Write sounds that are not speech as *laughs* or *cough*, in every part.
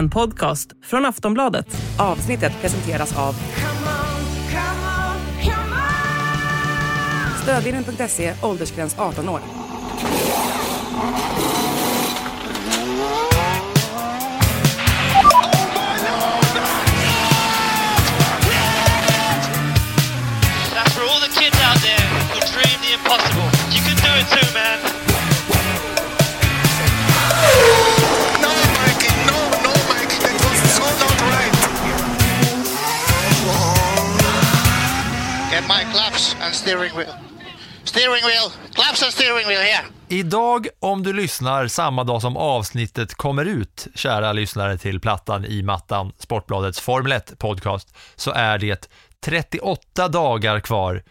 En podcast från Aftonbladet. Avsnittet presenteras av Stödvinnen.se, åldersgräns 18 år. Impossible. You can do it too, man. My claps and steering wheel. Steering wheel, claps and steering wheel here. Idag, om du lyssnar samma dag som avsnittet kommer ut, kära lyssnare till Plattan i mattan, Sportbladets Formel 1 podcast, så är det 38 dagar kvar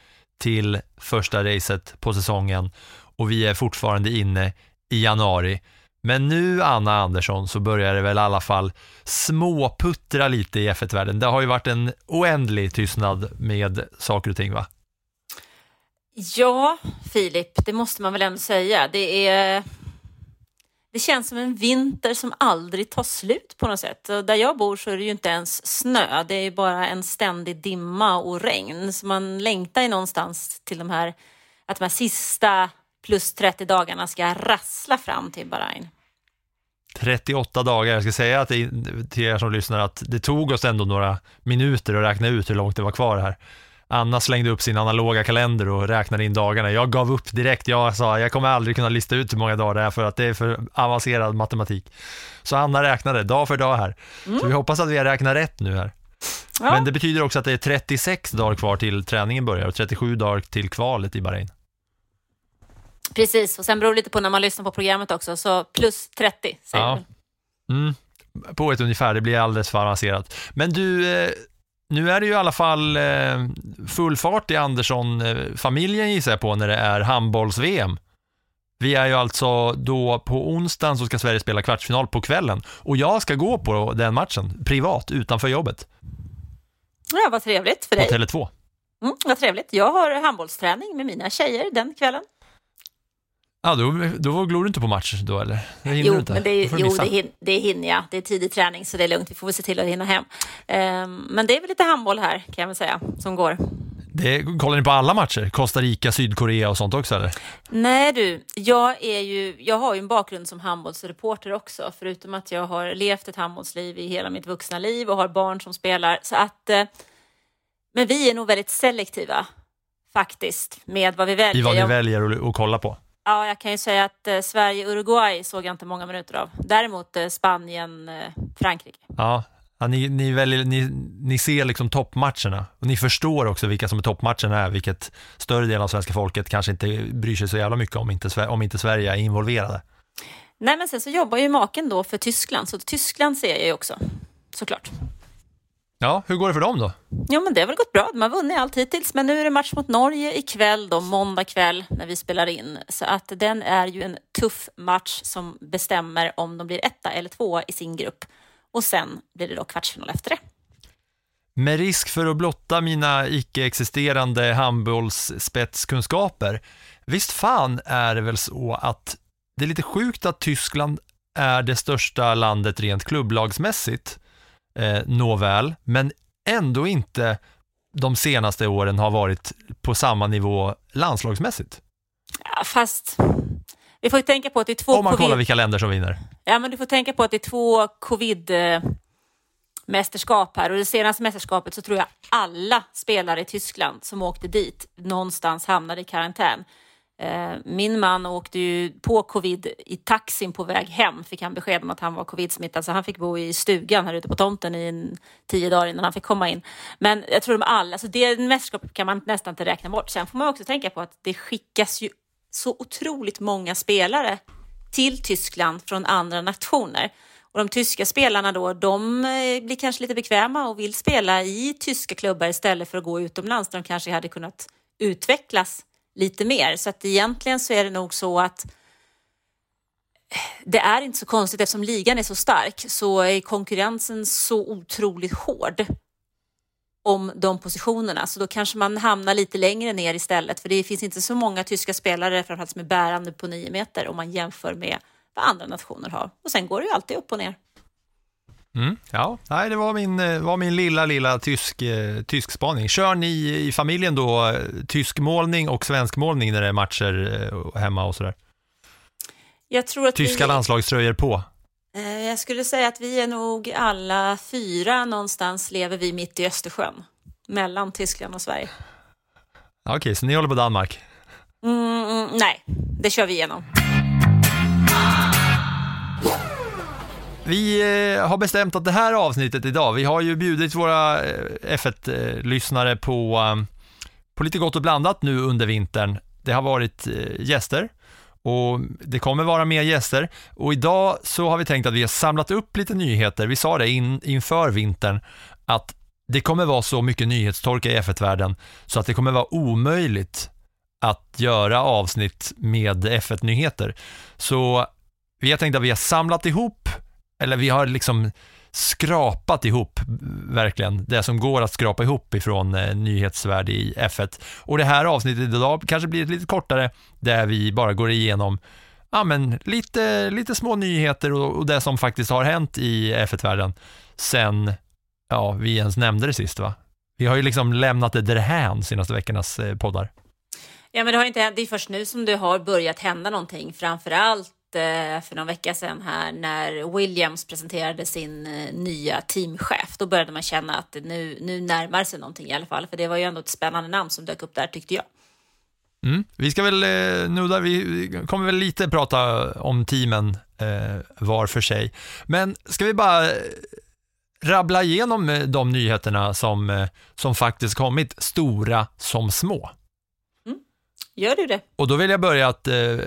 till första racet på säsongen och vi är fortfarande inne i januari. Men nu, Anna Andersson, så börjar det väl i alla fall småputtra lite i F1-världen. Det har ju varit en oändlig tystnad med saker och ting, va? Ja, Filip, det måste man väl ändå säga. Det, är, det känns som en vinter som aldrig tar slut på något sätt. Och där jag bor så är det ju inte ens snö, det är bara en ständig dimma och regn. Så man längtar ju någonstans till de här, att de här sista plus 30 dagarna ska rassla fram till Bahrain. 38 dagar. Jag ska säga att det, till er som lyssnar att det tog oss ändå några minuter att räkna ut hur långt det var kvar här. Anna slängde upp sin analoga kalender och räknade in dagarna. Jag gav upp direkt. Jag sa jag kommer aldrig kunna lista ut hur många dagar det är för att det är för avancerad matematik. Så Anna räknade dag för dag här. Så vi hoppas att vi har räknat rätt nu här. Ja. Men det betyder också att det är 36 dagar kvar till träningen börjar och 37 dagar till kvalet i Bahrain. Precis, och sen beror det lite på när man lyssnar på programmet också, så plus 30 säger Ja. Mm. På ett ungefär, det blir alldeles för avancerat. Men du, eh, nu är det ju i alla fall eh, full fart i Andersson-familjen gissar jag på när det är handbolls-VM. Vi är ju alltså då på onsdagen så ska Sverige spela kvartsfinal på kvällen och jag ska gå på den matchen privat utanför jobbet Ja, vad trevligt för på dig. Tele2. Mm, vad trevligt. Jag har handbollsträning med mina tjejer den kvällen. Ja, då, då glor du inte på match då eller? Det hinner Jo, du inte. men det, är, jo det, hin, det hinner jag. Det är tidig träning så det är lugnt. Vi får väl se till att hinna hem. Ehm, men det är väl lite handboll här kan jag väl säga som går. Det, kollar ni på alla matcher? Costa Rica, Sydkorea och sånt också eller? Nej du, jag, är ju, jag har ju en bakgrund som handbollsreporter också. Förutom att jag har levt ett handbollsliv i hela mitt vuxna liv och har barn som spelar. Så att, eh, men vi är nog väldigt selektiva faktiskt med vad vi väljer. I vad ni väljer att kolla på. Ja, jag kan ju säga att eh, Sverige-Uruguay såg jag inte många minuter av. Däremot eh, Spanien-Frankrike. Ja, ja ni, ni, väljer, ni, ni ser liksom toppmatcherna och ni förstår också vilka som är toppmatcherna är, vilket större del av svenska folket kanske inte bryr sig så jävla mycket om inte, om inte Sverige är involverade. Nej, men sen så jobbar ju maken då för Tyskland, så Tyskland ser jag ju också. Såklart. Ja, hur går det för dem då? Ja, men det har väl gått bra. De har vunnit allt hittills, men nu är det match mot Norge ikväll, då, måndag kväll, när vi spelar in. Så att den är ju en tuff match som bestämmer om de blir etta eller tvåa i sin grupp. Och sen blir det då kvartsfinal efter det. Med risk för att blotta mina icke-existerande handbollsspetskunskaper, visst fan är det väl så att det är lite sjukt att Tyskland är det största landet rent klubblagsmässigt, eh, nåväl, men ändå inte de senaste åren har varit på samma nivå landslagsmässigt. Ja, fast vi får ju tänka på att det är två Om man covid- kollar vilka länder som vinner. Ja, men du får tänka på att det är två covid-mästerskap här och det senaste mästerskapet så tror jag alla spelare i Tyskland som åkte dit någonstans hamnade i karantän. Eh, min man åkte ju på covid i taxin på väg hem, fick han besked om att han var covid-smittad, så han fick bo i stugan här ute på tomten i en tio dagar innan han fick komma in. Men jag tror de alla, alltså det mästerskapet kan man nästan inte räkna bort. Sen får man också tänka på att det skickas ju så otroligt många spelare till Tyskland från andra nationer. Och de tyska spelarna då, de eh, blir kanske lite bekväma och vill spela i tyska klubbar istället för att gå utomlands där de kanske hade kunnat utvecklas lite mer. Så att egentligen så är det nog så att det är inte så konstigt eftersom ligan är så stark så är konkurrensen så otroligt hård om de positionerna. Så då kanske man hamnar lite längre ner istället. För det finns inte så många tyska spelare framförallt som är bärande på nio meter om man jämför med vad andra nationer har. Och sen går det ju alltid upp och ner. Mm, ja, nej, det var min, eh, var min lilla, lilla tysk, eh, tysk spaning. Kör ni i familjen då eh, tyskmålning och svenskmålning när det är matcher eh, hemma och sådär? Jag tror att Tyska vi, landslagströjor på? eh, Jag skulle säga att vi är nog alla fyra någonstans lever vi mitt i Östersjön. Mellan Tyskland och Sverige. Ja, Okej, så ni håller på Danmark? Mm, mm, nej, det kör vi igenom. Vi eh, har bestämt att det här avsnittet idag, vi har ju bjudit våra eh, F1-lyssnare på, ehm, på lite gott och blandat nu under vintern. Det har varit eh, gäster och det kommer vara mer gäster och idag så har vi tänkt att vi har samlat upp lite nyheter. Vi sa det in, inför vintern att det kommer vara så mycket nyhetstorka i F1-världen så att det kommer vara omöjligt att göra avsnitt med F1-nyheter. Så vi har tänkt att vi har samlat ihop, eller vi har liksom skrapat ihop verkligen det som går att skrapa ihop ifrån eh, nyhetsvärde i F1. Och det här avsnittet idag kanske blir lite kortare där vi bara går igenom ja, men lite, lite små nyheter och, och det som faktiskt har hänt i F1-världen sen ja, vi ens nämnde det sist va? Vi har ju liksom lämnat det därhän senaste veckornas eh, poddar. Ja, men det har inte hänt. Det är först nu som det har börjat hända någonting. Framför allt för någon vecka sedan här när Williams presenterade sin eh, nya teamchef. Då började man känna att nu, nu närmar sig någonting i alla fall. För det var ju ändå ett spännande namn som dök upp där tyckte jag. Mm. Vi ska väl eh, nudda, vi kommer väl lite prata om teamen eh, var för sig. Men ska vi bara eh, rabbla igenom eh, de nyheterna som, eh, som faktiskt kommit, stora som små. Gör du det? Och då vill jag börja att, eh,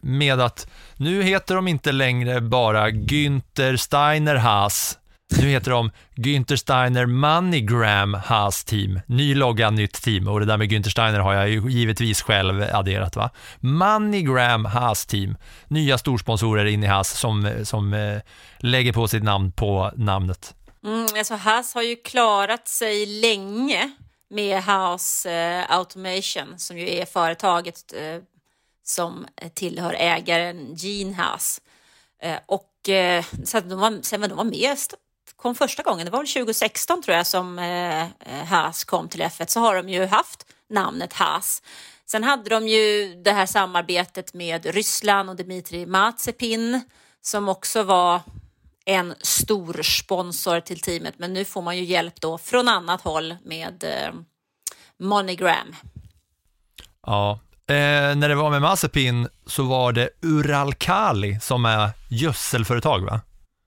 med att nu heter de inte längre bara Günther Steiner Haas. Nu heter de Günther Steiner Moneygram Haas Team. Ny logga, nytt team. Och det där med Günther Steiner har jag ju givetvis själv adderat. va? Moneygram Haas Team. Nya storsponsorer in i Haas som, som eh, lägger på sitt namn på namnet. Mm, alltså Haas har ju klarat sig länge med House eh, Automation som ju är företaget eh, som eh, tillhör ägaren Gene Haas. Eh, och eh, så de var, sen var de var med kom första gången, det var väl 2016 tror jag som Haas kom till F1 så har de ju haft namnet Haas. Sen hade de ju det här samarbetet med Ryssland och Dmitrij Mazepin som också var en stor sponsor till teamet. Men nu får man ju hjälp då från annat håll med Moneygram. Monogram. Ja. Eh, när det var med Mazepin så var det Uralkali som är gödselföretag va?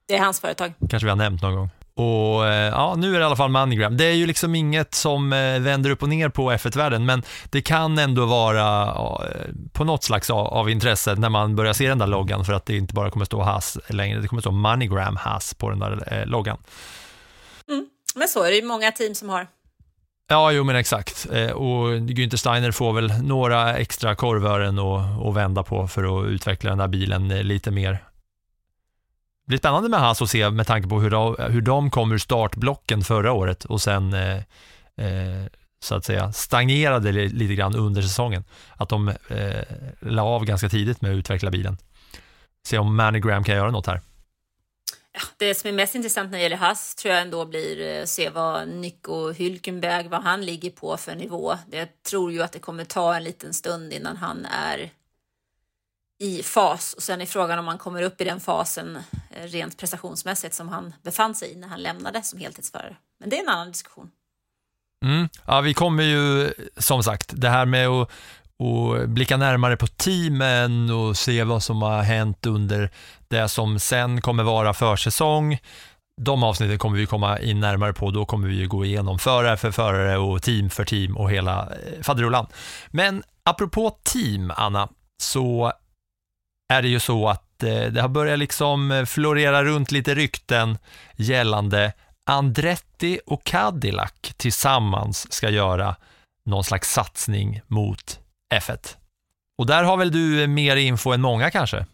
Det är hans företag. Kanske vi har nämnt någon gång. Och eh, ja, nu är det i alla fall Moneygram. Det är ju liksom inget som eh, vänder upp och ner på F1-världen, men det kan ändå vara ja, eh, på något slags av, av intresse när man börjar se den där loggan, för att det inte bara kommer stå Haas längre, det kommer stå Moneygram Haas på den där eh, loggan. Men så är det ju många team som har. Ja, jo men exakt. Eh, och Günther Steiner får väl några extra korvören att att vända på för att utveckla den där bilen eh, lite mer. Det blir spännande med Haas att se med tanke på hur de, hur de kom ur startblocken förra året och sen eh, eh, så att säga stagnerade lite grann under säsongen. Att de eh, la av ganska tidigt med att utveckla bilen. Se om Manigram kan göra något här. Det som är mest intressant när det gäller Haas tror jag ändå blir att se vad Nico Hülkenberg, vad han ligger på för nivå. Jag tror ju att det kommer ta en liten stund innan han är i fas och sen är frågan om han kommer upp i den fasen eh, rent prestationsmässigt som han befann sig i när han lämnade som heltidsförare. Men det är en annan diskussion. Mm. Ja, vi kommer ju, som sagt, det här med att, och blicka närmare på teamen och se vad som har hänt under det som sen kommer vara försäsong. De avsnitten kommer vi komma in närmare på, då kommer vi ju gå igenom förare för förare och team för team och hela eh, faderullan. Men apropå team, Anna, så är det ju så att eh, det har börjat liksom eh, florera runt lite rykten gällande Andretti och Cadillac tillsammans ska göra någon slags satsning mot F1. Och där har väl du mer info än många kanske?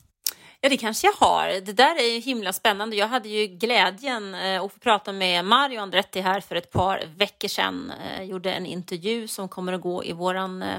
Ja, det kanske jag har. Det där är ju himla spännande. Jag hade ju glädjen eh, att få prata med Mario Andretti här för ett par veckor sedan. Jag gjorde en intervju som kommer att gå i våran eh,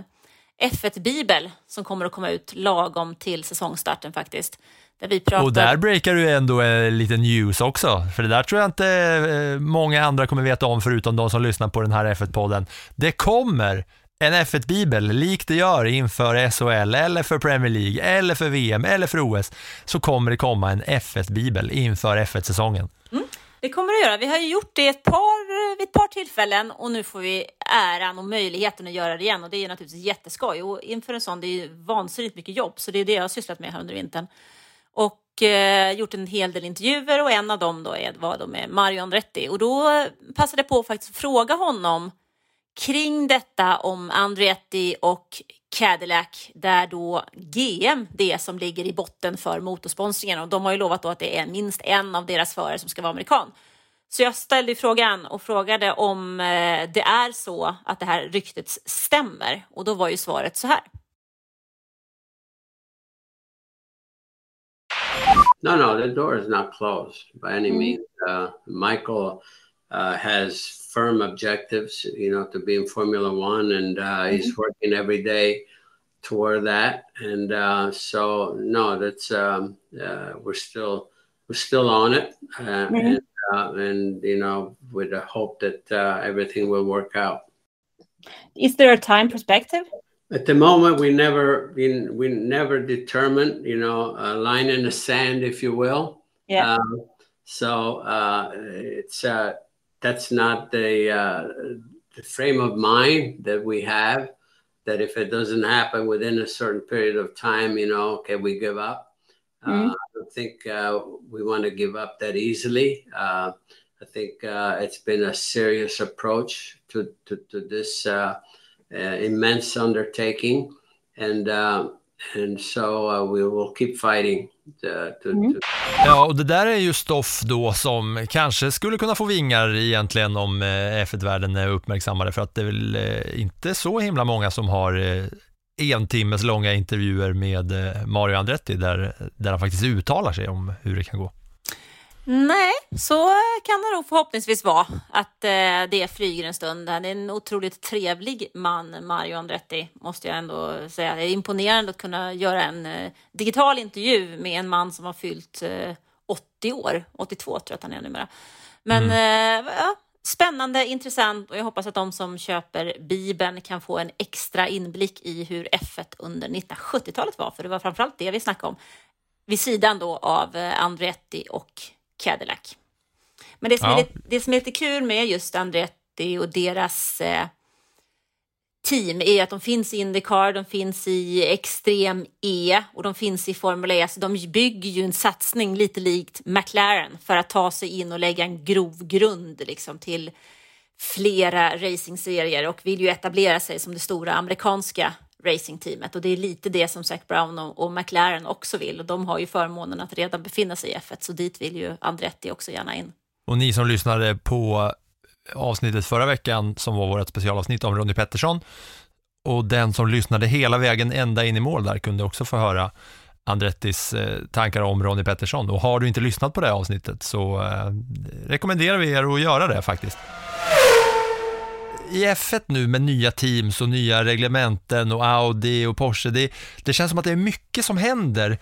F1-bibel som kommer att komma ut lagom till säsongstarten faktiskt. Där vi pratar... Och där breakar du ändå en liten news också, för det där tror jag inte eh, många andra kommer veta om förutom de som lyssnar på den här F1-podden. Det kommer en F1-bibel, likt det gör inför SHL eller för Premier League eller för VM eller för OS, så kommer det komma en F1-bibel inför F1-säsongen. Mm, det kommer det göra. Vi har ju gjort det ett par, vid ett par tillfällen och nu får vi äran och möjligheten att göra det igen och det är naturligtvis jätteskoj och inför en sån, det är ju vansinnigt mycket jobb så det är det jag har sysslat med här under vintern. Och eh, gjort en hel del intervjuer och en av dem då är, var då med Mario Andretti och då passade jag på att faktiskt fråga honom kring detta om Andretti och Cadillac där då GM det som ligger i botten för motorsponsringen och de har ju lovat då att det är minst en av deras förare som ska vara amerikan. Så jag ställde frågan och frågade om eh, det är så att det här ryktet stämmer och då var ju svaret så här. No, no, the door is not closed by any means. Uh, Michael uh, has firm objectives, you know, to be in Formula One, and uh, he's working every day toward that. And uh, so, no, that's um, uh, we're still we're still on it, uh, and uh, and you know, with the hope that uh, everything will work out. Is there a time perspective? At the moment, we never we, we never determine, you know, a line in the sand, if you will. Yeah. Um, so uh, it's uh, that's not the uh, the frame of mind that we have. That if it doesn't happen within a certain period of time, you know, can we give up. Uh, I don't think uh, we want to give up that easily. Uh, I think uh, it's been a serious approach to to, to this uh, uh, immense undertaking, and uh, and so uh, we will keep fighting. To, to, to Ja, och det där är ju stoff då som kanske skulle kunna få vingar egentligen om eh, F1-världen är uppmärksammade för att det är väl eh, inte så himla många som har eh, en timmes långa intervjuer med Mario Andretti där, där han faktiskt uttalar sig om hur det kan gå. Nej, så kan det nog förhoppningsvis vara att eh, det flyger en stund. Han är en otroligt trevlig man, Mario Andretti, måste jag ändå säga. Det är imponerande att kunna göra en eh, digital intervju med en man som har fyllt eh, 80 år, 82 tror jag att han är numera. Men eh, ja, spännande, intressant och jag hoppas att de som köper Bibeln kan få en extra inblick i hur F1 under 1970-talet var, för det var framförallt det vi snackade om vid sidan då av eh, Andretti och Cadillac. Men det som, Ja. är, lite, det som är lite kul med just Andretti och deras eh, team är att de finns i Indycar, de finns i Extrem E och de finns i Formula E. Så de bygger ju en satsning lite likt McLaren för att ta sig in och lägga en grov grund liksom, till flera racingserier och vill ju etablera sig som det stora amerikanska racingteamet och det är lite det som Zac Brown och, och McLaren också vill och de har ju förmånen att redan befinna sig i F1 så dit vill ju Andretti också gärna in. Och ni som lyssnade på avsnittet förra veckan som var vårt specialavsnitt om Ronnie Pettersson och den som lyssnade hela vägen ända in i mål där kunde också få höra Andrettis eh, tankar om Ronnie Pettersson och har du inte lyssnat på det avsnittet så eh, rekommenderar vi er att göra det faktiskt. I F1 nu med nya teams och nya reglementen och Audi och Porsche, det, det känns som att det är mycket som händer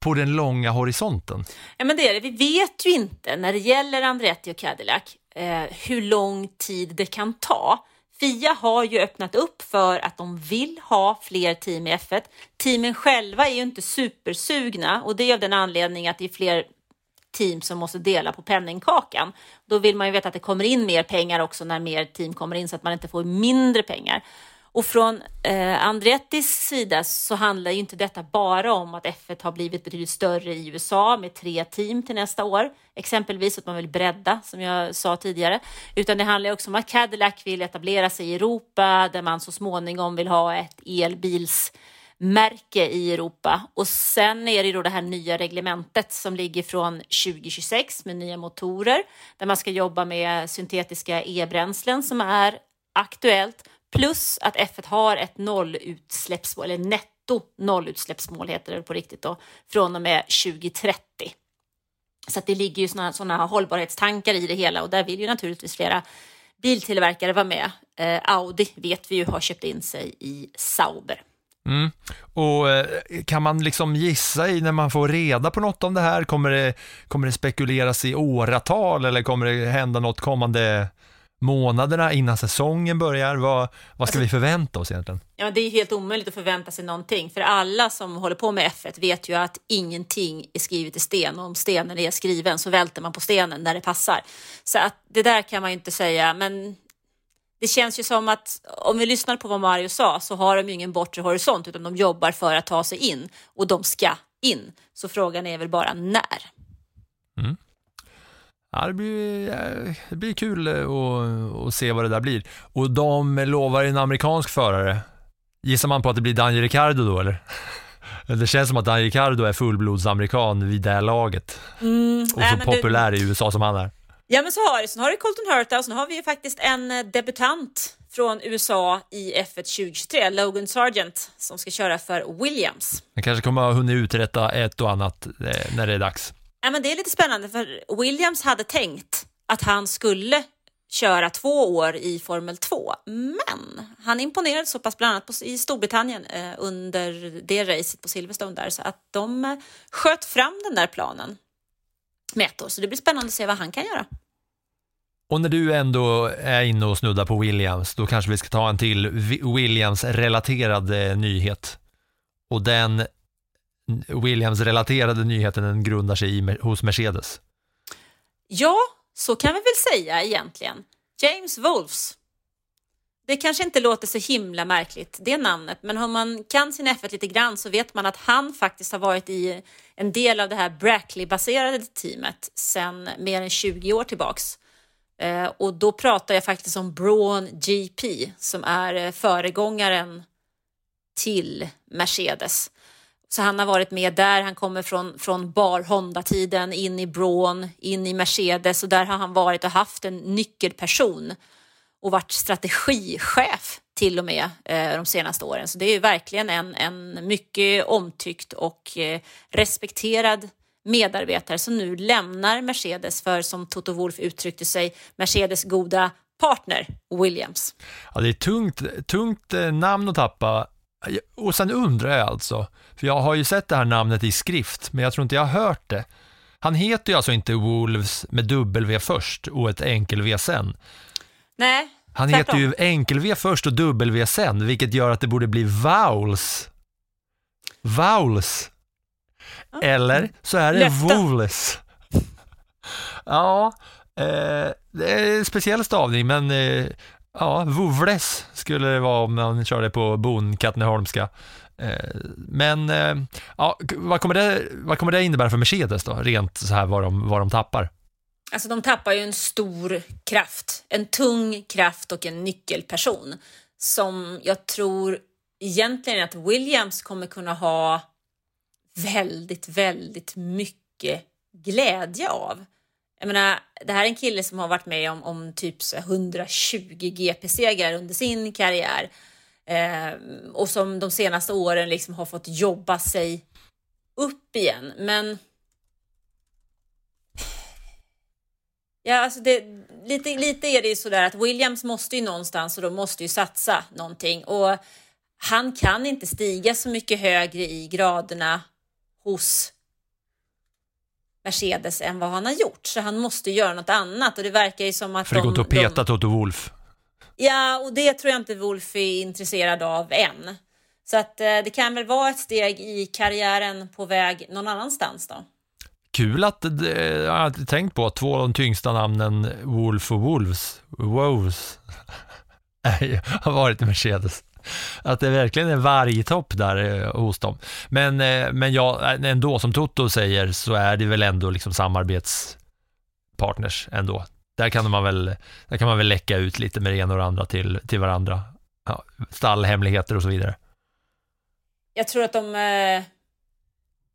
på den långa horisonten. Ja, men det är det. Vi vet ju inte när det gäller Andretti och Cadillac eh, hur lång tid det kan ta. Fia har ju öppnat upp för att de vill ha fler team i F1. Teamen själva är ju inte supersugna och det är av den anledningen att det är fler team som måste dela på penningkakan. Då vill man ju veta att det kommer in mer pengar också när mer team kommer in så att man inte får mindre pengar. Och från eh, Andrettis sida så handlar ju inte detta bara om att F1 har blivit betydligt större i USA med tre team till nästa år, exempelvis att man vill bredda som jag sa tidigare, utan det handlar också om att Cadillac vill etablera sig i Europa där man så småningom vill ha ett elbils märke i Europa. Och sen är det då det här nya reglementet som ligger från 2026 med nya motorer där man ska jobba med syntetiska e-bränslen som är aktuellt. Plus att F1 har ett nollutsläppsmål, eller netto nollutsläppsmål heter det på riktigt då, från och med 2030. Så att det ligger ju sådana såna hållbarhetstankar i det hela och där vill ju naturligtvis flera biltillverkare vara med. Eh, Audi vet vi ju har köpt in sig i Sauber. Mm. Och eh, kan man liksom gissa i när man får reda på något om det här? Kommer det, kommer det spekuleras i åratal eller kommer det hända något kommande månaderna innan säsongen börjar? Vad, vad ska vi förvänta oss egentligen? Ja, det är helt omöjligt att förvänta sig någonting, för alla som håller på med F1 vet ju att ingenting är skrivet i sten och om stenen är skriven så välter man på stenen när det passar. Så att det där kan man ju inte säga, men det känns ju som att om vi lyssnar på vad Mario sa så har de ju ingen bortre horisont utan de jobbar för att ta sig in och de ska in. Så frågan är väl bara när. Ja, det blir, eh, det blir kul eh, att, att se vad det där blir. Och de lovar en amerikansk förare. Gissar man på att det blir Daniel Ricciardo då eller? *laughs* Det känns som att Daniel Ricciardo är fullblodsamerikan vid det här laget. och nej, så det- populär i USA som han är. Ja men så har det. Sen har du Colton Herta och sen har vi ju faktiskt en eh, debutant från USA i F1 2023, Logan Sargent, som ska köra för Williams. Han kanske kommer ha hunnit uträtta ett och annat eh, när det är dags. Ja, men det är lite spännande för Williams hade tänkt att han skulle köra två år i Formel 2, men han imponerade så pass bland annat på, i Storbritannien eh, under det racet på Silverstone där så att de eh, sköt fram den där planen år. Så det blir spännande att se vad han kan göra. Och när du ändå är inne och snuddar på Williams, då kanske vi ska ta en till Williams-relaterad eh, nyhet. Och den Williams-relaterade nyheten den grundar sig i, hos Mercedes. Ja, så kan vi väl säga egentligen. James Wolves. Det kanske inte låter så himla märkligt, det namnet, men om man kan sin F1 lite grann så vet man att han faktiskt har varit i en del av det här Brackley-baserade teamet sedan mer än 20 år tillbaks. Eh, och då pratar jag faktiskt om Braun GP som är eh, föregångaren till Mercedes. Så han har varit med där, han kommer från, från bar Honda-tiden in i Braun, in i Mercedes och där har han varit och haft en nyckelperson och varit strategichef till och med eh, de senaste åren. Så det är ju verkligen en, en mycket omtyckt och eh, respekterad medarbetare som nu lämnar Mercedes för, som Toto Wolf uttryckte sig, Mercedes goda partner Williams. Ja, det är tungt, tungt eh, namn att tappa. Och sen undrar jag alltså, för jag har ju sett det här namnet i skrift, men jag tror inte jag har hört det. Han heter ju alltså inte Wolves med W först och ett enkel-V sen. Nej, Han tvärtom. heter ju enkel-V först och W sen, vilket gör att det borde bli Vowls. Vowls. Eller så är det Löften. Wolves. *laughs* Ja, eh, det är en speciell stavning, men eh, ja, Vovles skulle det vara om man körde på Bon, Katrineholmska. Eh, men eh, ja, vad, kommer det, vad kommer det innebära för Mercedes då, rent så här vad de, vad de tappar? Alltså de tappar ju en stor kraft, en tung kraft och en nyckelperson som jag tror egentligen att Williams kommer kunna ha väldigt, väldigt mycket glädje av. Jag menar, det här är en kille som har varit med om, om typ 120 GP-segrar under sin karriär eh, och som de senaste åren liksom har fått jobba sig upp igen. Men Ja, alltså det, lite, lite är det ju sådär att Williams måste ju någonstans och de måste ju satsa någonting och han kan inte stiga så mycket högre i graderna hos Mercedes än vad han har gjort så han måste göra något annat och det verkar ju som att För det går inte att peta de, Toto Wolff. Ja, och det tror jag inte Wolf är intresserad av än. Så att eh, det kan väl vara ett steg i karriären på väg någon annanstans då. Kul att, eh, jag har inte tänkt på att två av de tyngsta namnen, Wolf och Wolves, Wolves, *laughs* har varit i Mercedes. Att det verkligen är vargtopp där eh, hos dem. Men, eh, men ja, ändå, som Toto säger, så är det väl ändå liksom samarbetspartners ändå. Där kan man väl, där kan man väl läcka ut lite med det ena och det andra till, till varandra. Ja, stallhemligheter och så vidare. Jag tror att de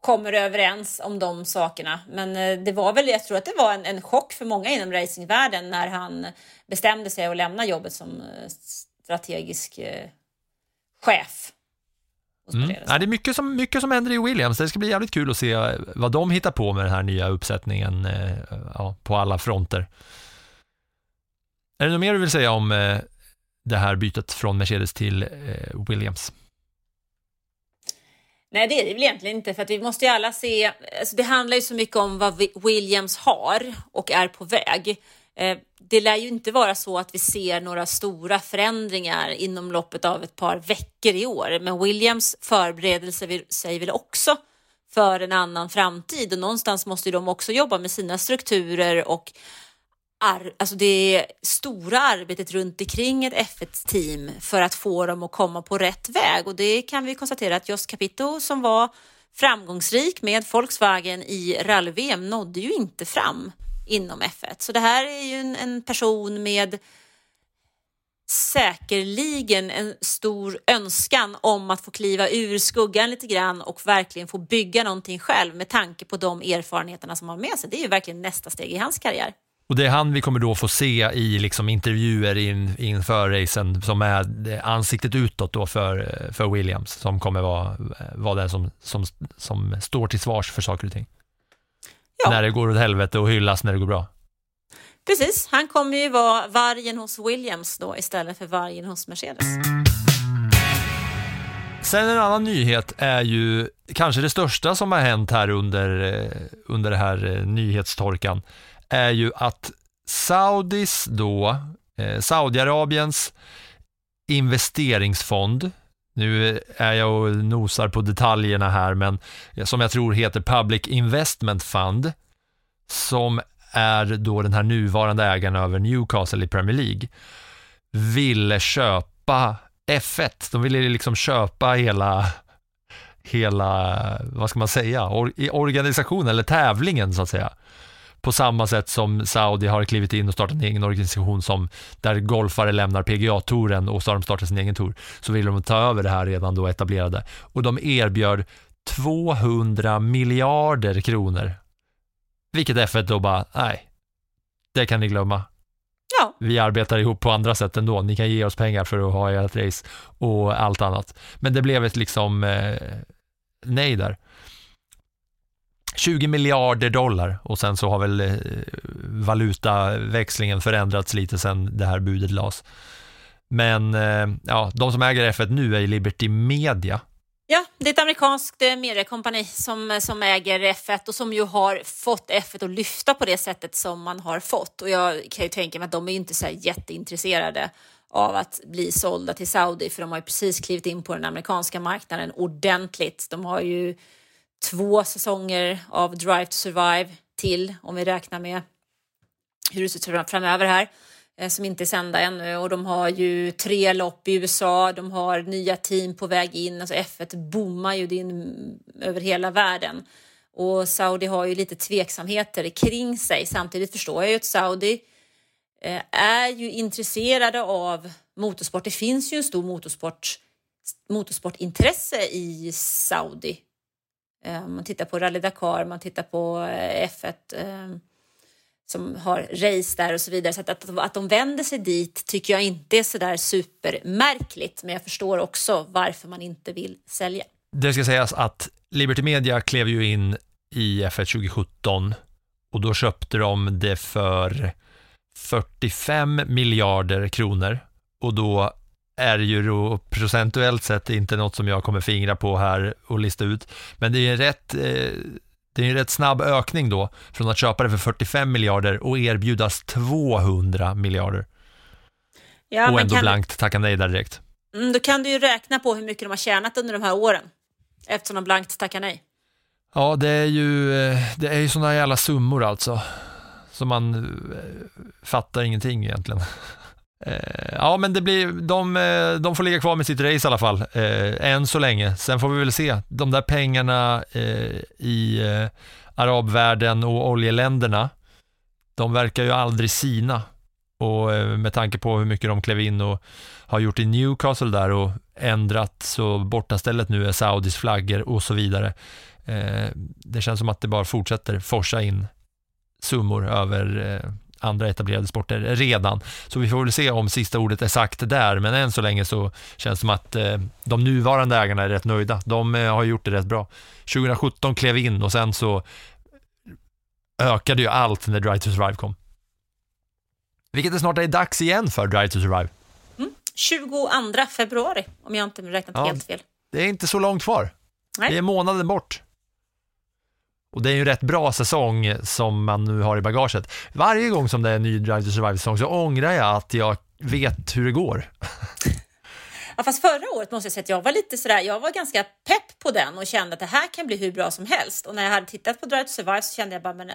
kommer överens om de sakerna. Men eh, det var väl, jag tror att det var en, en chock för många inom racingvärlden när han bestämde sig att lämna jobbet som eh, strategisk eh, chef. Mm. Ja, det är mycket som, mycket som händer i Williams. Det ska bli jävligt kul att se vad de hittar på med den här nya uppsättningen ja, på alla fronter. Är det något mer du vill säga om det här bytet från Mercedes till Williams? Nej, det är det väl egentligen inte, för att vi måste ju alla se... Alltså det handlar ju så mycket om vad Williams har och är på väg. Eh, Det lär ju inte vara så att vi ser några stora förändringar inom loppet av ett par veckor i år, men Williams förbereder sig- väl också för en annan framtid och någonstans måste ju de också jobba med sina strukturer och ar- alltså det stora arbetet runt omkring ett F1-team för att få dem att komma på rätt väg. Och det kan vi konstatera att Jos Capito som var framgångsrik med Volkswagen i rally-VM nådde ju inte fram inom F1. Så det här är ju en, en person med säkerligen en stor önskan om att få kliva ur skuggan lite grann och verkligen få bygga någonting själv med tanke på de erfarenheterna som han har med sig. Det är ju verkligen nästa steg i hans karriär. Och det är han vi kommer då få se i liksom intervjuer in, inför racen som är ansiktet utåt då för, för Williams som kommer vara, vara den som, som, som står till svars för saker och ting. Ja. När det går åt helvete och hyllas när det går bra. Precis, han kommer ju vara vargen hos Williams då istället för vargen hos Mercedes. Sen en annan nyhet är ju kanske det största som har hänt här under, eh, under det här eh, nyhetstorkan är ju att Saudis då, eh, Saudiarabiens investeringsfond, nu är jag och nosar på detaljerna här, men eh, som jag tror heter Public Investment Fund, som är då den här nuvarande ägaren över Newcastle i Premier League, ville köpa F1. De ville liksom köpa hela, hela vad ska man säga, or, organisationen eller tävlingen så att säga. På samma sätt som Saudi har klivit in och startat en egen organisation som där golfare lämnar PGA-touren och så har de startat sin egen tour. Så vill de ta över det här redan då etablerade. Och de erbjöd 200 miljarder kronor. Vilket F1 då bara, nej, det kan ni glömma Ja, vi arbetar ihop på andra sätt ändå. Ni kan ge oss pengar för att ha ert race och allt annat. Men det blev ett liksom eh, nej där. 20 miljarder dollar och sen så har väl eh, valutaväxlingen förändrats lite sen det här budet lades. Men eh, ja, de som äger F1 nu är ju Liberty Media. Ja, det är ett amerikanskt eh, mediekompani som, som äger F1 och som ju har fått F1 att lyfta på det sättet som man har fått. Och jag kan ju tänka mig att de är inte så här jätteintresserade av att bli sålda till Saudi för de har ju precis klivit in på den amerikanska marknaden ordentligt. De har ju två säsonger av Drive to Survive till om vi räknar med hur det ser ut framöver här eh, som inte är sända ännu och de har ju tre lopp i USA, de har nya team på väg in, alltså F1 boomar ju in över hela världen. Och Saudi har ju lite tveksamheter kring sig. Samtidigt förstår jag ju att Saudi eh, är ju intresserade av motorsport. Det finns ju en stor motorsport, motorsportintresse i Saudi. Eh, man tittar på Rally Dakar, man tittar på eh, F1 eh, som har race där och så vidare. Så att, att, att de vänder sig dit tycker jag inte är sådär supermärkligt. Men jag förstår också varför man inte vill sälja. Det ska sägas att Liberty Media klev ju in i F1 2017 och då köpte de det för 45 miljarder kronor och då är ju då procentuellt sett inte något som jag kommer fingra på här och lista ut. Men det är en rätt, eh, det är en rätt snabb ökning då från att köpa det för 45 miljarder och erbjudas 200 miljarder Ja, och ändå kan, blankt tacka nej där direkt. mm, då kan du ju räkna på hur mycket de har tjänat under de här åren. Eftersom de blankt tackar nej. Ja, det är ju, eh, det är ju sådana jävla summor alltså. Så man eh, fattar ingenting egentligen. *laughs* Eh, ja, men det blir, de, eh, de får ligga kvar med sitt race i alla fall, eh, än så länge. Sen får vi väl se. De där pengarna i arabvärlden och oljeländerna, de verkar ju aldrig sina. Och med tanke på hur mycket de klev in och har gjort i Newcastle där och ändrat så bortastället nu är Saudis flaggor och så vidare. Det känns som att det bara fortsätter forsa in summor över andra etablerade sporter redan. Så vi får väl se om sista ordet är sagt där, men än så länge så känns det som att eh, de nuvarande ägarna är rätt nöjda. De eh, har gjort det rätt bra. 2017 klev in och sen så ökade ju allt när Drive to Survive kom. Vilket det snart är dags igen för Drive to Survive. 22 februari, om jag inte räknat Ja. helt fel. Det är inte så långt kvar. Nej. Det är månaden bort. Och det är ju en rätt bra säsong som man nu har i bagaget. Varje gång som det är en ny Drive to Survive-säsong så ångrar jag att jag vet hur det går. *laughs* Ja, fast förra året måste jag säga att jag var lite sådär, jag var ganska pepp på den och kände att det här kan bli hur bra som helst. Och när jag hade tittat på Drive to Survive så kände jag bara, men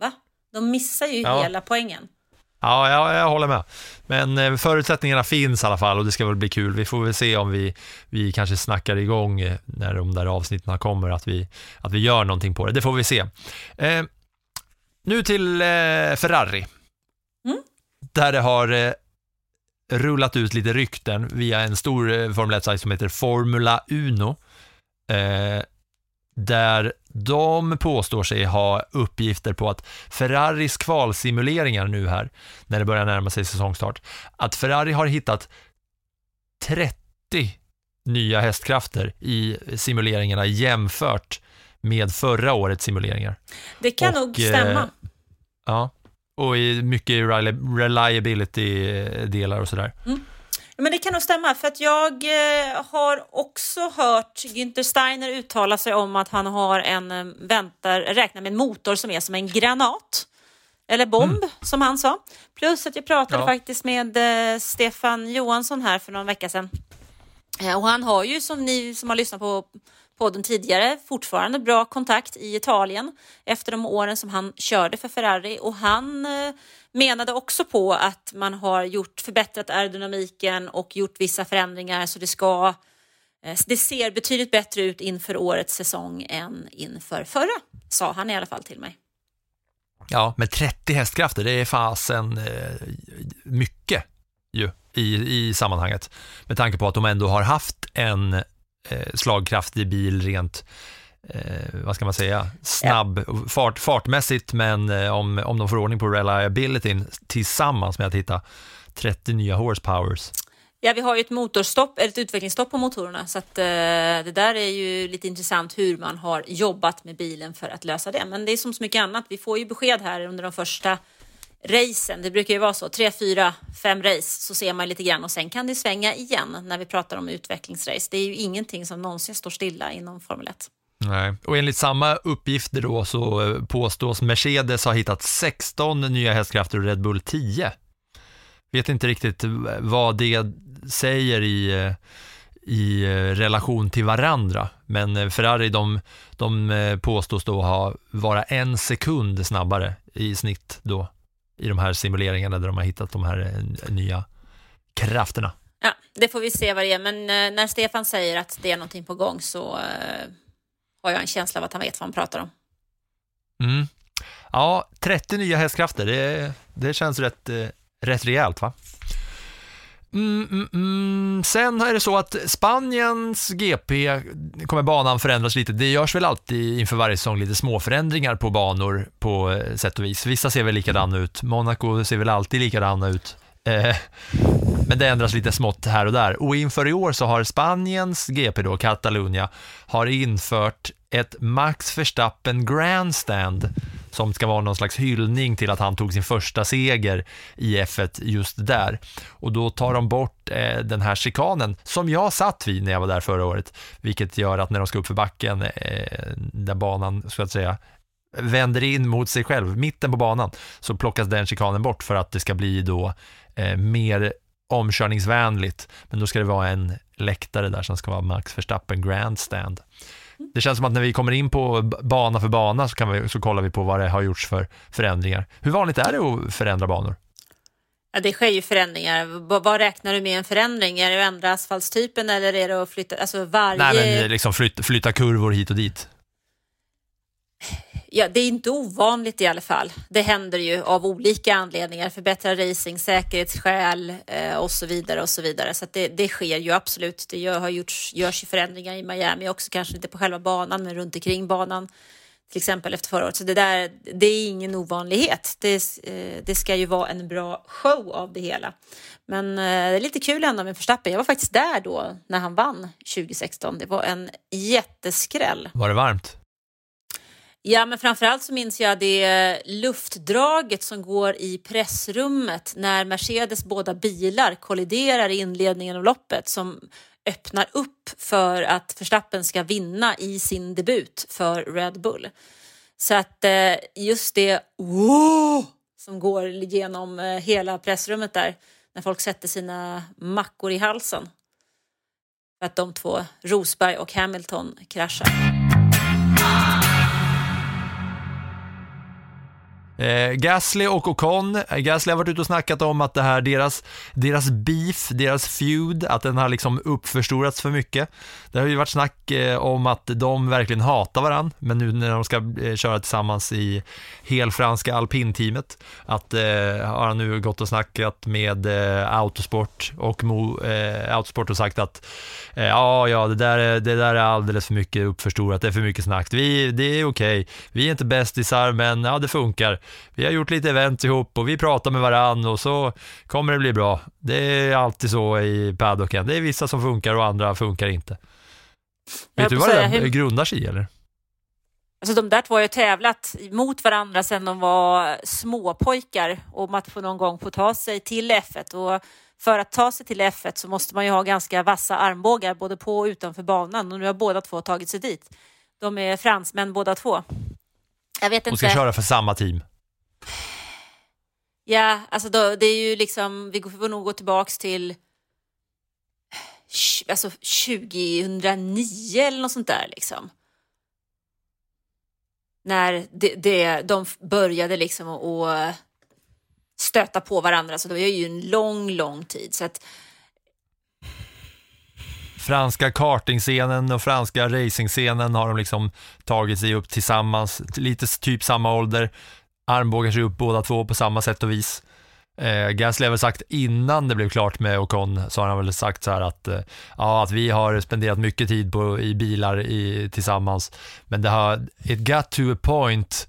va? De missar ju Ja. hela poängen. Ja, jag, jag håller med. Men eh, förutsättningarna finns i alla fall och det ska väl bli kul. Vi får väl se om vi, vi kanske snackar igång eh, när de där avsnitten kommer, att vi, att vi gör någonting på det. Det får vi se. Eh, nu till eh, Ferrari. Mm. Där det har eh, rullat ut lite rykten via en stor eh, Formel 1-sajt som heter Formula Uno. Där de påstår sig ha uppgifter på att Ferraris kvalsimuleringar nu här, när det börjar närma sig säsongstart, att Ferrari har hittat 30 nya hästkrafter i simuleringarna jämfört med förra årets simuleringar. Det kan Och, nog stämma. eh, Ja, och i mycket reli- reliability-delar och sådär. Men det kan nog stämma, för att jag eh, har också hört Günther Steiner uttala sig om att han har en, eh, väntar, räknar med en motor som är som en granat. Eller bomb, som han sa. Plus att jag pratade Mm. Ja. faktiskt med eh, Stefan Johansson här för någon vecka sedan. Och han har ju, som ni som har lyssnat på podden tidigare, fortfarande bra kontakt i Italien efter de åren som han körde för Ferrari. Och han eh, menade också på att man har gjort förbättrat aerodynamiken och gjort vissa förändringar så det ska eh, det ser betydligt bättre ut inför årets säsong än inför förra, sa han i alla fall till mig. Ja, med 30 hästkrafter, det är fasen eh, mycket ju i, i sammanhanget. Med tanke på att de ändå har haft en Eh, slagkraftig bil rent, eh, vad ska man säga, snabb, fart, fartmässigt, men eh, om, om de får ordning på reliabilityn tillsammans med att hitta 30 nya horsepowers. Ja, vi har ju ett motorstopp, ett utvecklingsstopp på motorerna så att eh, det där är ju lite intressant hur man har jobbat med bilen för att lösa det. Men det är som så mycket annat. Vi får ju besked här under de första racen. Det brukar ju vara så, tre, fyra, fem race så ser man lite grann och sen kan det svänga igen när vi pratar om utvecklingsrace. Det är ju ingenting som någonsin står stilla inom Formel 1. Nej. Och enligt samma uppgifter då så eh, påstås Mercedes ha hittat 16 nya hästkrafter och Red Bull 10. Vet inte riktigt eh, vad det säger i, eh, i relation till varandra, men Ferrari de, de påstås då ha vara en sekund snabbare i snitt då i de här simuleringarna där de har hittat de här eh, nya krafterna. Ja, det får vi se vad det är. Men eh, när Stefan säger att det är någonting på gång så eh, har jag en känsla av att han vet vad han pratar om. Mm. Ja, 30 nya hästkrafter, det, det känns rätt, rätt rejält va? Mm, mm, mm. Sen är det så att Spaniens GP kommer banan förändras lite. Det görs väl alltid inför varje säsong lite små förändringar på banor på eh, sätt och vis. Vissa ser väl likadana ut. Monaco ser väl alltid likadana ut. Eh, men det ändras lite smått här och där. Och inför i år så har Spaniens GP då, Catalunya, har infört ett Max Verstappen Grandstand som ska vara någon slags hyllning till att han tog sin första seger i F1 just där. Och då tar de bort eh, den här chikanen som jag satt vid när jag var där förra året, vilket gör att när de ska upp för backen, eh, där banan så att säga vänder in mot sig själv, mitten på banan, så plockas den chikanen bort för att det ska bli då eh, mer omkörningsvänligt. Men då ska det vara en läktare där som ska vara Max Verstappen Grandstand. Det känns som att när vi kommer in på b- bana för bana så, kan vi, så kollar vi på vad det har gjorts för förändringar. Hur vanligt är det att förändra banor? Ja, det sker ju förändringar. V- vad räknar du med en förändring? Är det att ändra asfaltstypen eller är det att flytta? Alltså varje... Nej, men liksom flyt, flytta kurvor hit och dit. Ja, det är inte ovanligt i alla fall. Det händer ju av olika anledningar. Förbättra racing, säkerhetsskäl eh, och så vidare och så vidare. Så att det, det sker ju absolut. Det gör, har gjorts, görs ju förändringar i Miami också, kanske inte på själva banan men runt omkring banan. Till exempel efter förra året. Så det där, det är ingen ovanlighet. Det, eh, det ska ju vara en bra show av det hela. Men eh, det är lite kul ändå med Verstappen. Jag var faktiskt där då när han vann 2016. Det var en jätteskräll. Var det varmt? Ja, men framförallt så minns jag det luftdraget som går i pressrummet när Mercedes båda bilar kolliderar i inledningen av loppet som öppnar upp för att Verstappen ska vinna i sin debut för Red Bull. Så att eh, just det wow, som går genom eh, hela pressrummet där när folk sätter sina mackor i halsen. För att de två, Rosberg och Hamilton, kraschar. Eh, Gasly och Ocon, eh, Gasly har varit ute och snackat om att det här, deras, deras beef, deras feud, att den har liksom uppförstorats för mycket. Det har ju varit snack eh, om att de verkligen hatar varandra, men nu när de ska eh, köra tillsammans i helfranska alpinteamet, att eh, har han nu gått och snackat med eh, Autosport och Mo, eh, Autosport och sagt att eh, ja, ja, det där, är- det där är alldeles för mycket uppförstorat, det är för mycket snack. Vi, det är okej, vi är inte bästisar, men ja, det funkar. Vi har gjort lite event ihop och vi pratar med varann och så kommer det bli bra. Det är alltid så i paddocken. Det är vissa som funkar och andra funkar inte. Jag Vet du vad det hur- grundar sig i eller? Alltså de där två har ju tävlat mot varandra sedan de var småpojkar om att få någon gång få ta sig till F1 och för att ta sig till F1 så måste man ju ha ganska vassa armbågar både på och utanför banan och nu har båda två tagit sig dit. De är fransmän båda två. Jag vet Och ska inte. köra för samma team. Ja, alltså då, det är ju liksom, vi får nog gå tillbaks till alltså 2009 eller något sånt där liksom. När det, det, de började liksom att att stöta på varandra, så det var ju en lång, lång tid. Så att, franska kartingscenen och franska racingscenen har de liksom tagit sig upp tillsammans, lite typ samma ålder, armbågar sig upp båda två på samma sätt och vis. Eh, Gasly har väl sagt innan det blev klart med Ocon så har han väl sagt så här att, eh, ja, att vi har spenderat mycket tid på, i bilar i, tillsammans men det har, it got to a point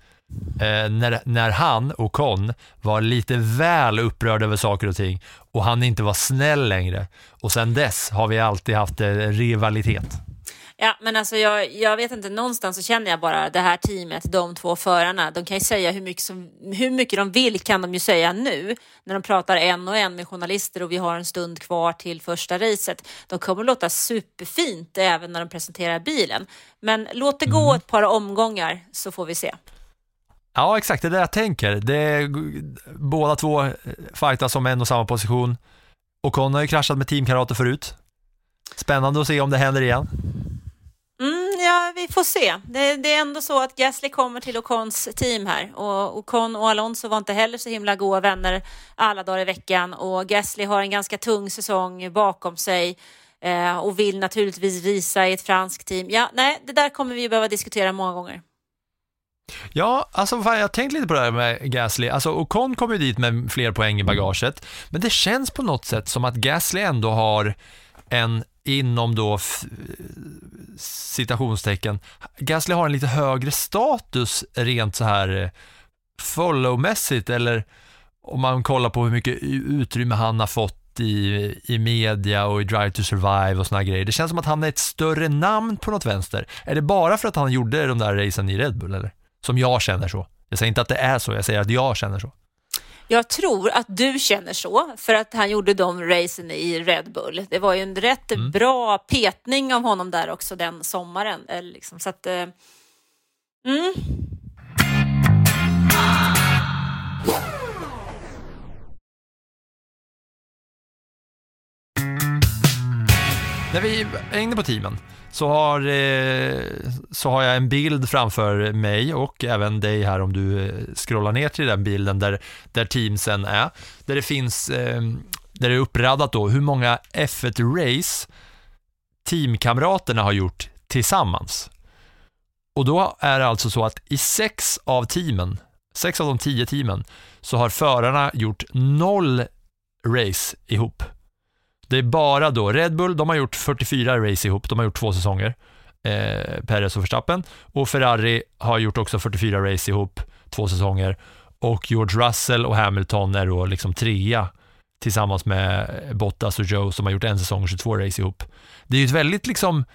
eh, när, när han, Ocon, var lite väl upprörd över saker och ting och han inte var snäll längre. Och sen dess har vi alltid haft eh, rivalitet ja, men alltså jag, jag vet inte, någonstans så känner jag bara det här teamet, de två förarna, de kan ju säga hur mycket, som, hur mycket de vill kan de ju säga nu när de pratar en och en med journalister och vi har en stund kvar till första racet. De kommer att låta superfint även när de presenterar bilen. Men låt det gå ett par omgångar så får vi se. Ja, exakt, det är det jag tänker. Det är, båda två eh, fightas om en och samma position. Ocon har ju kraschat med teamkamrater förut. Spännande att se om det händer igen. Mm, ja, vi får se. Det, det är ändå så att Gasly kommer till Ocons team här och Ocon och Alonso var inte heller så himla goda vänner alla dagar i veckan och Gasly har en ganska tung säsong bakom sig eh, och vill naturligtvis visa i ett franskt team. Ja, nej, det där kommer vi behöva diskutera många gånger. Ja, alltså fan, jag har tänkt lite på det här med Gasly. Alltså Ocon kom ju dit med fler poäng i bagaget, men det känns på något sätt som att Gasly ändå har en inom då citationstecken, Gasly har en lite högre status rent så här eh, followmässigt eller om man kollar på hur mycket utrymme han har fått i, i media och i Drive to Survive och såna grejer. Det känns som att han är ett större namn på något vänster. Är det bara för att han gjorde de där racen i Red Bull eller? Som jag känner så. Jag säger inte att det är så, jag säger att jag känner så. Jag tror att du känner så för att han gjorde de racen i Red Bull. Det var ju en rätt bra petning av honom där också den sommaren. Eller Liksom, så att, eh, mm, När vi är inne på teamen så har, eh, så har jag en bild framför mig och även dig här om du eh, scrollar ner till den bilden där, där teamsen är. Där det finns, eh, där det är uppraddat då hur många F1-race teamkamraterna har gjort tillsammans. Och då är det alltså så att i sex av teamen, sex av de tio teamen, så har förarna gjort noll race ihop. Det är bara då Red Bull, de har gjort 44 race ihop, de har gjort två säsonger, eh, Perez och Verstappen, och Ferrari har gjort också 44 race ihop, två säsonger, och George Russell och Hamilton är då liksom trea tillsammans med Bottas och Joe som har gjort en säsong och 22 race ihop. Det är ju ett väldigt liksom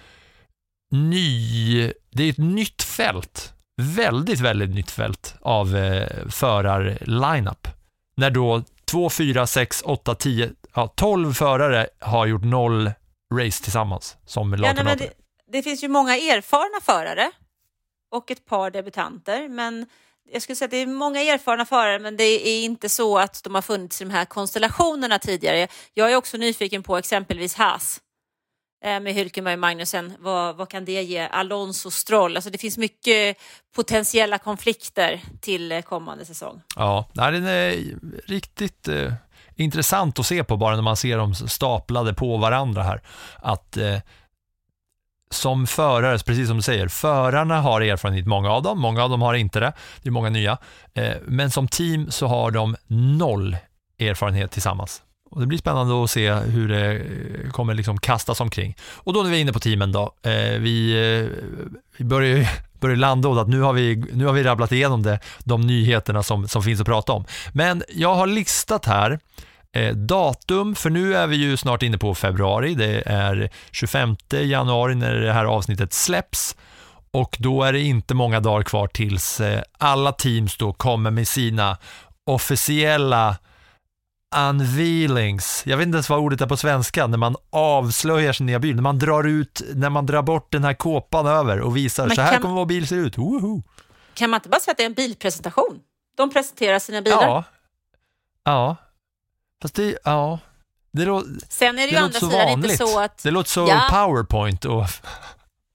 ny, det är ett nytt fält, väldigt, väldigt nytt fält av eh, förar-lineup. När då 2, 4, 6, 8, 10, ja, 12 förare har gjort noll race tillsammans som Ja, nej, det, det finns ju många erfarna förare och ett par debutanter, men jag skulle säga att det är många erfarna förare, men det är inte så att de har funnits i de här konstellationerna tidigare. Jag är också nyfiken på exempelvis Haas eh, med Hülkenberg och Magnussen. Vad, vad kan det ge? Alonso Stroll. Alltså det finns mycket potentiella konflikter till eh, kommande säsong. Ja, den är riktigt eh, intressant att se på bara när man ser dem staplade på varandra här. Att eh, som förare, precis som du säger, förarna har erfarenhet, många av dem, många av dem har inte det, det är många nya. Eh, men som team så har de noll erfarenhet tillsammans. Och det blir spännande att se hur det eh, kommer liksom kastas omkring. Och då när vi är inne på teamen då, eh, vi, eh, vi börjar ju börjar landa åt att nu har vi, nu har vi rabblat igenom det, de nyheterna som, som finns att prata om. Men jag har listat här eh, datum, för nu är vi ju snart inne på februari, det är 25 januari när det här avsnittet släpps och då är det inte många dagar kvar tills eh, alla teams då kommer med sina officiella unveilings, jag vet inte ens vad ordet är på svenska, när man avslöjar sin nya bil, när man drar ut, när man drar bort den här kåpan över och visar, Men så här kan- kommer vår bil se ut. Woho! Kan man inte bara säga att det är en bilpresentation? De presenterar sina bilar. Ja. Ja. Fast det, ja. Det, lå, Sen är det, det ju andra så sidan vanligt. inte så att... Det låter så Ja. powerpoint och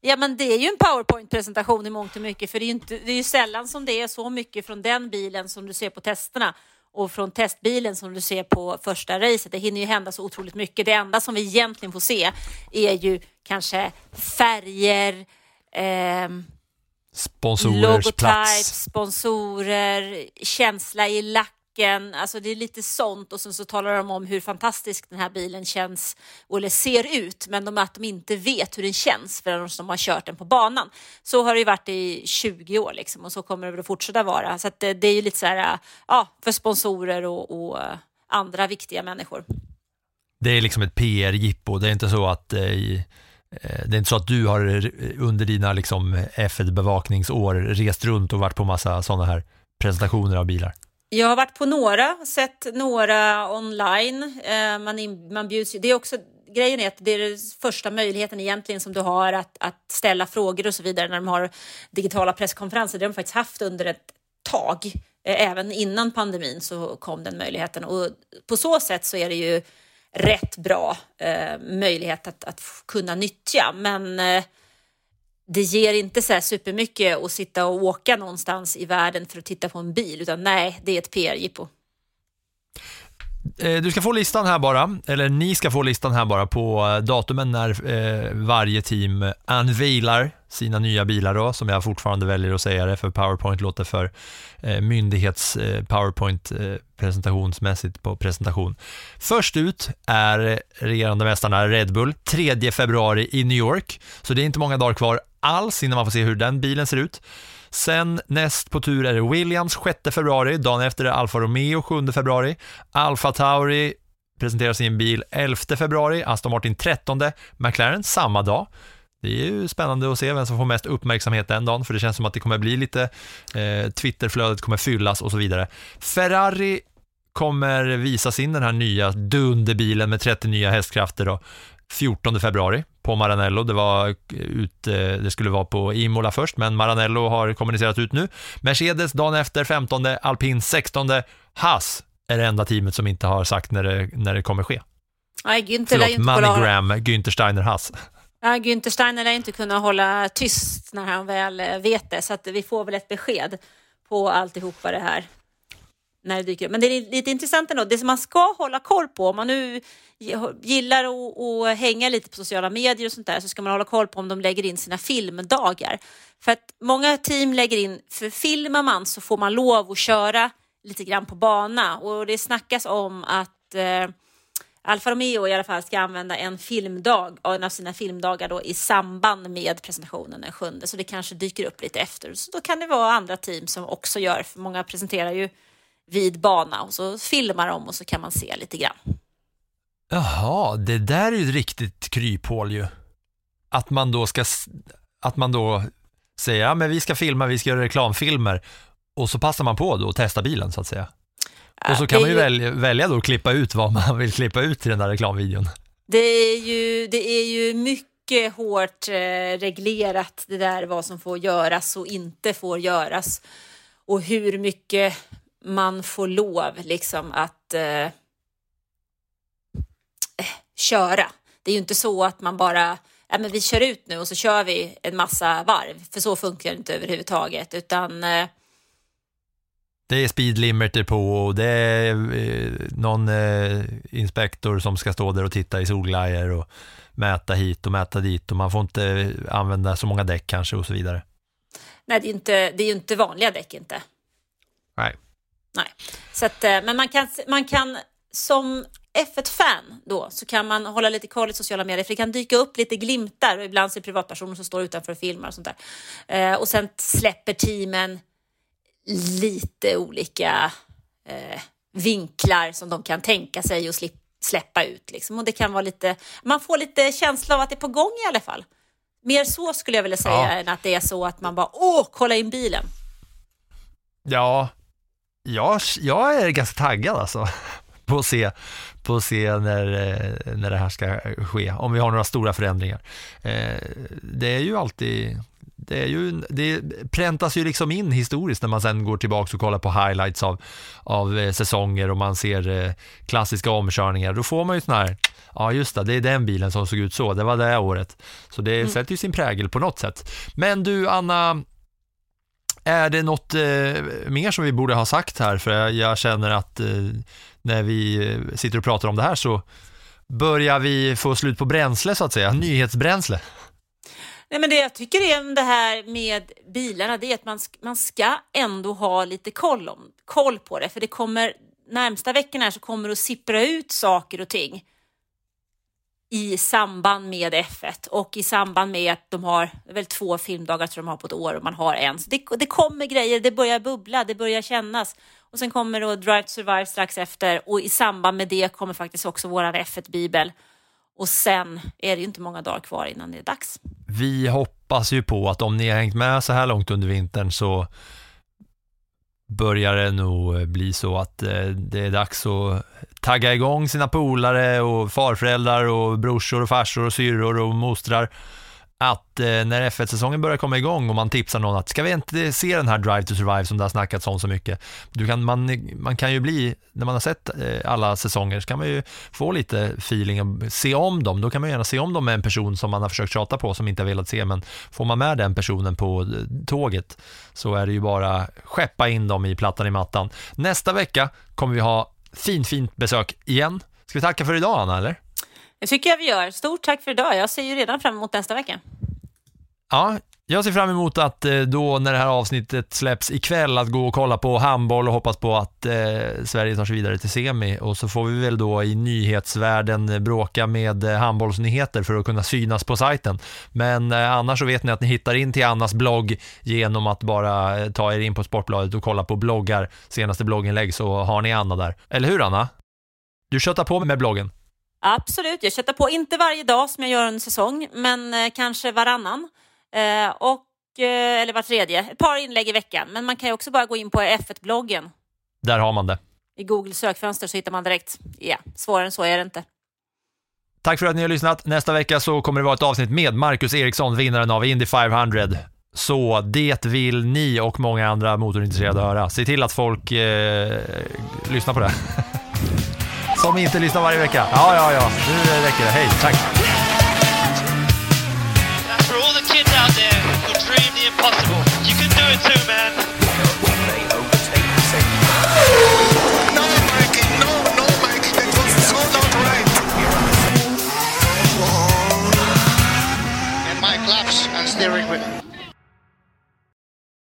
Ja, men det är ju en powerpoint-presentation i mångt och mycket, för det är ju, inte, det är ju sällan som det är så mycket från den bilen som du ser på testerna och från testbilen som du ser på första racet. Det hinner ju hända så otroligt mycket. Det enda som vi egentligen får se är ju kanske färger, ehm, sponsorers plats. sponsorer, känsla i lacken. Alltså det är lite sånt och sen så talar de om hur fantastisk den här bilen känns eller ser ut men de, att de inte vet hur den känns förrän de har kört den på banan. Så har det ju varit i 20 år liksom och så kommer det väl att fortsätta vara. Så att det, det är ju lite så här, eh, ja, för sponsorer och, och eh, andra viktiga människor. Det är liksom ett PR-jippo. Det är inte så att eh, det är inte så att du har under dina liksom F1-bevakningsår rest runt och varit på massa sådana här presentationer av bilar. Jag har varit på några, sett några online. Eh, man, in, man bjuds, det är också, grejen är att det är den första möjligheten egentligen som du har att, att ställa frågor och så vidare när de har digitala presskonferenser. Det har de faktiskt haft under ett tag. Eh, även innan pandemin så kom den möjligheten och på så sätt så är det ju rätt bra eh, möjlighet att, att kunna nyttja. Men eh, det ger inte så här supermycket att sitta och åka någonstans i världen för att titta på en bil, utan nej, det är ett PR-jippo. Eh, du ska få listan här bara, eller ni ska få listan här bara på eh, datumen när eh, varje team unveilar sina nya bilar då, som jag fortfarande väljer att säga det, för PowerPoint låter för myndighets-PowerPoint presentationsmässigt på presentation. Först ut är regerande mästarna Red Bull, 3 februari i New York, så det är inte många dagar kvar alls innan man får se hur den bilen ser ut. Sen näst på tur är det Williams 6 februari, dagen efter är Alfa Romeo 7 februari, Alfa Tauri presenterar sin bil 11 februari, Aston Martin 13, McLaren samma dag. Det är ju spännande att se vem som får mest uppmärksamhet den dagen, för det känns som att det kommer bli lite, eh, Twitterflödet kommer fyllas och så vidare. Ferrari kommer visa sin den här nya dunderbilen med 30 nya hästkrafter då, 14 februari på Maranello. Det, var ut, eh, det skulle vara på Imola först, men Maranello har kommunicerat ut nu. Mercedes dagen efter 15, alpin 16, Haas är det enda teamet som inte har sagt när det, när det kommer ske. Nej, Günther Förlåt, inte Moneygram, Günther Steiner Haas. ja, Günther Steiner lär inte kunna hålla tyst när han väl eh, vet det, så att vi får väl ett besked på alltihopa det här när det dyker upp. Men det är lite intressant ändå, det som man ska hålla koll på, om man nu gillar att, att hänga lite på sociala medier och sånt där, så ska man hålla koll på om de lägger in sina filmdagar. För att många team lägger in, för filmar man så får man lov att köra lite grann på bana och det snackas om att eh, Alfa Romeo i alla fall ska använda en filmdag, en av sina filmdagar då i samband med presentationen den sjunde, så det kanske dyker upp lite efter. Så då kan det vara andra team som också gör, för många presenterar ju vid bana och så filmar de och så kan man se lite grann. Jaha, det där är ju ett riktigt kryphål ju. Att man då ska, att man då säger, ja men vi ska filma, vi ska göra reklamfilmer och så passar man på då och testar bilen så att säga. Och så kan man ju välja, välja då att klippa ut vad man vill klippa ut i den där reklamvideon. Det är ju, det är ju mycket hårt eh, reglerat det där vad som får göras och inte får göras. Och hur mycket man får lov liksom att eh, köra. Det är ju inte så att man bara, ja men vi kör ut nu och så kör vi en massa varv, för så funkar det inte överhuvudtaget, utan eh, Det är speed limiter på och det är eh, någon eh, inspektor som ska stå där och titta i solglajjor och mäta hit och mäta dit och man får inte använda så många däck kanske och så vidare. nej, det är ju inte, det är ju inte vanliga däck inte. Nej. Nej. Så att, eh, men man kan, man kan som F1-fan då så kan man hålla lite koll i sociala medier för det kan dyka upp lite glimtar och ibland det privatpersoner som står utanför och filmar och sånt där. Eh, och sen släpper teamen lite olika eh, vinklar som de kan tänka sig och släppa ut liksom. Och det kan vara lite, man får lite känsla av att det är på gång i alla fall. Mer så skulle jag vilja säga Ja. än att det är så att man bara åh, kolla in bilen. Ja, jag, jag är ganska taggad alltså *laughs* på att se, på att se när, eh, när det här ska ske, om vi har några stora förändringar. Eh, Det är ju alltid, det, är ju, det präntas ju liksom in historiskt när man sen går tillbaka och kollar på highlights av, av eh, säsonger och man ser klassiska omkörningar. Då får man ju sån här, ja just det, det är den bilen som såg ut så, det var det året. Så det sätter ju sin prägel på något sätt. Men du Anna, är det något eh, mer som vi borde ha sagt här? För jag, jag känner att eh, när vi eh, sitter och pratar om det här så börjar vi få slut på bränsle så att säga, nyhetsbränsle. Nej, men det jag tycker är det här med bilarna, det är att man, man ska ändå ha lite koll, om, koll på det, för det kommer närmsta veckorna här så kommer det att sippra ut saker och ting i samband med F1 och i samband med att de har det är väl två filmdagar tror de har på ett år och man har en. Så det, det kommer grejer, det börjar bubbla, det börjar kännas. Och sen kommer då Drive to Survive strax efter och i samband med det kommer faktiskt också våran F1-bibel. Och sen är det ju inte många dagar kvar innan det är dags. Vi hoppas ju på att om ni har hängt med så här långt under vintern så börjar det nog eh, bli så att eh, det är dags att tagga igång sina polare och farföräldrar och brorsor och farsor och syrror och mostrar att eh, när F1-säsongen börjar komma igång och man tipsar någon att ska vi inte se den här Drive to Survive som det har snackats om så mycket. Du kan, man, man kan ju bli, när man har sett eh, alla säsonger så kan man ju få lite feeling och se om dem. Då kan man gärna se om dem med en person som man har försökt tjata på som inte har velat se men får man med den personen på eh, tåget så är det ju bara skeppa in dem i plattan i mattan. Nästa vecka kommer vi ha fint, fint besök igen. Ska vi tacka för idag Anna eller? Det tycker jag vi gör. Stort tack för idag. Jag ser ju redan fram emot nästa vecka. Ja, jag ser fram emot att eh, då när det här avsnittet släpps ikväll att gå och kolla på handboll och hoppas på att eh, Sverige tar sig vidare till semi och så får vi väl då i nyhetsvärlden eh, bråka med eh, handbollsnyheter för att kunna synas på sajten. Men eh, annars så vet ni att ni hittar in till Annas blogg genom att bara ta er in på Sportbladet och kolla på bloggar, senaste blogginlägg så har ni Anna där. Eller hur Anna? Du köttar på med bloggen. Absolut, jag köttar på, inte varje dag som jag gör en säsong, men eh, kanske varannan. Eh, och, eh, eller var tredje, ett par inlägg i veckan. Men man kan ju också bara gå in på F1-bloggen. Där har man det. I Google sökfönster så hittar man direkt. Ja, svårare än så är det inte. Tack för att ni har lyssnat. Nästa vecka så kommer det vara ett avsnitt med Marcus Eriksson, vinnaren av Indy 500. Så det vill ni och många andra motorintresserade höra. Se till att folk eh, lyssnar på det. *laughs* Som inte lyssnar varje vecka. Ja, ja, ja. Nu räcker det. Hej, tack. And for Mikey, Mikey, steering wheel.